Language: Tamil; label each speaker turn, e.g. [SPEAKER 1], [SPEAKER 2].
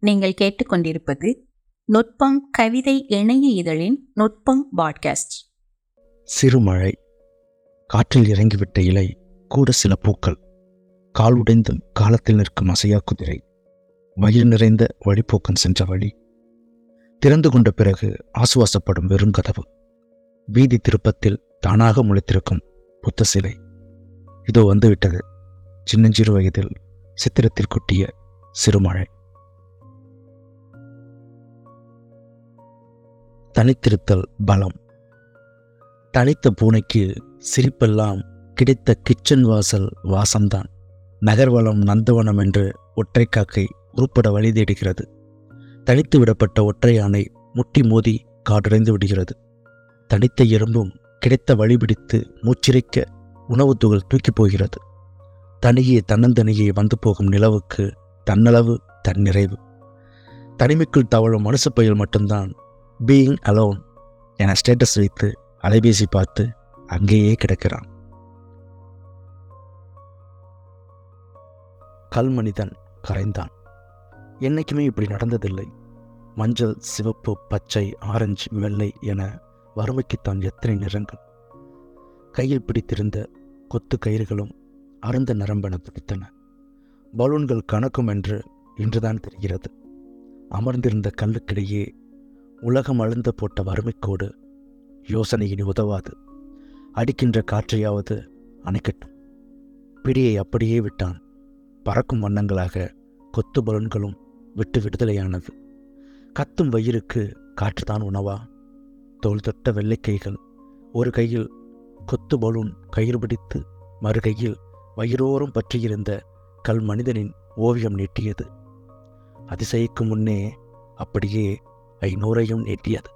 [SPEAKER 1] நீங்கள் கேட்டுக்கொண்டிருப்பது நுட்பம் கவிதை இணைய இதழின் நுட்பம் பாட்காஸ்ட்.
[SPEAKER 2] சிறுமழை காற்றில் இறங்கிவிட்ட இலை கூட சில பூக்கள். கால் உடைந்து காலத்தில் நிற்கும் அசையா குதிரை. வயிறு நிறைந்த வழிபோக்கன் சென்ற வழி. திறந்து கொண்ட பிறகு ஆசுவாசப்படும் வெறுங்கதவு. வீதி திருப்பத்தில் தானாக முளைத்திருக்கும் புத்த சிலை. இதோ வந்துவிட்டது. சின்னஞ்சிறு வயதில் சித்திரத்தில் கொட்டிய சிறுமழை. தனித்திருத்தல் பலம். தனித்த பூனைக்கு சிரிப்பெல்லாம் கிடைத்த கிச்சன் வாசல் வாசம்தான். நகர்வளம் நந்தவனம் என்று ஒற்றைக்காக்கை உருப்பட வழி தேடுகிறது. தனித்து விடப்பட்ட ஒற்றை யானை முட்டி மோதி காடுடைந்து விடுகிறது. தனித்த எறும்பும் கிடைத்த வழி பிடித்து மூச்சிறைக்க உணவு துகள் தூக்கி போகிறது. தனியே தன்னந்தனியே வந்து போகும் நிலவுக்கு தன்னளவு தன்னிறைவு. தனிமைக்குள் தவழும் மனுஷப்பயில் மட்டும்தான் பீயிங் அலோன் என ஸ்டேட்டஸ் வைத்து அலைபேசி பார்த்து அங்கேயே கிடக்கிறான். கல்மனிதன் கரைந்தான். என்னைக்குமே இப்படி நடந்ததில்லை. மஞ்சள் சிவப்பு பச்சை ஆரஞ்சு வெள்ளை என வறுமைக்குத்தான் எத்தனை நிறங்கள். கையில் பிடித்திருந்த கொத்து கயிறுகளும் அருந்த நரம்பென துடித்தன. பலூன்கள் கணக்கும் என்று இன்றுதான் தெரிகிறது. அமர்ந்திருந்த கல்லுக்கிடையே உலகம் அழுந்த போட்ட வறுமைக்கோடு யோசனை இனி உதவாது. அடிக்கின்ற காற்றையாவது அணைக்கட்டும். பிடியை அப்படியே விட்டான். பறக்கும் வண்ணங்களாக கொத்து பலூன்களும் விட்டு விடுதலையானது. கத்தும் வயிறுக்கு காற்றுதான் உணவா? தோல் தொட்ட வெள்ளை கைகள். ஒரு கையில் கொத்து பலூன் கயிறு பிடித்து மறுகையில் வயிறோரம் பற்றியிருந்த கல் மனிதனின் ஓவியம் நீட்டியது. அதிசயிக்கு முன்னே அப்படியே ஐநூறையும் நீட்டியது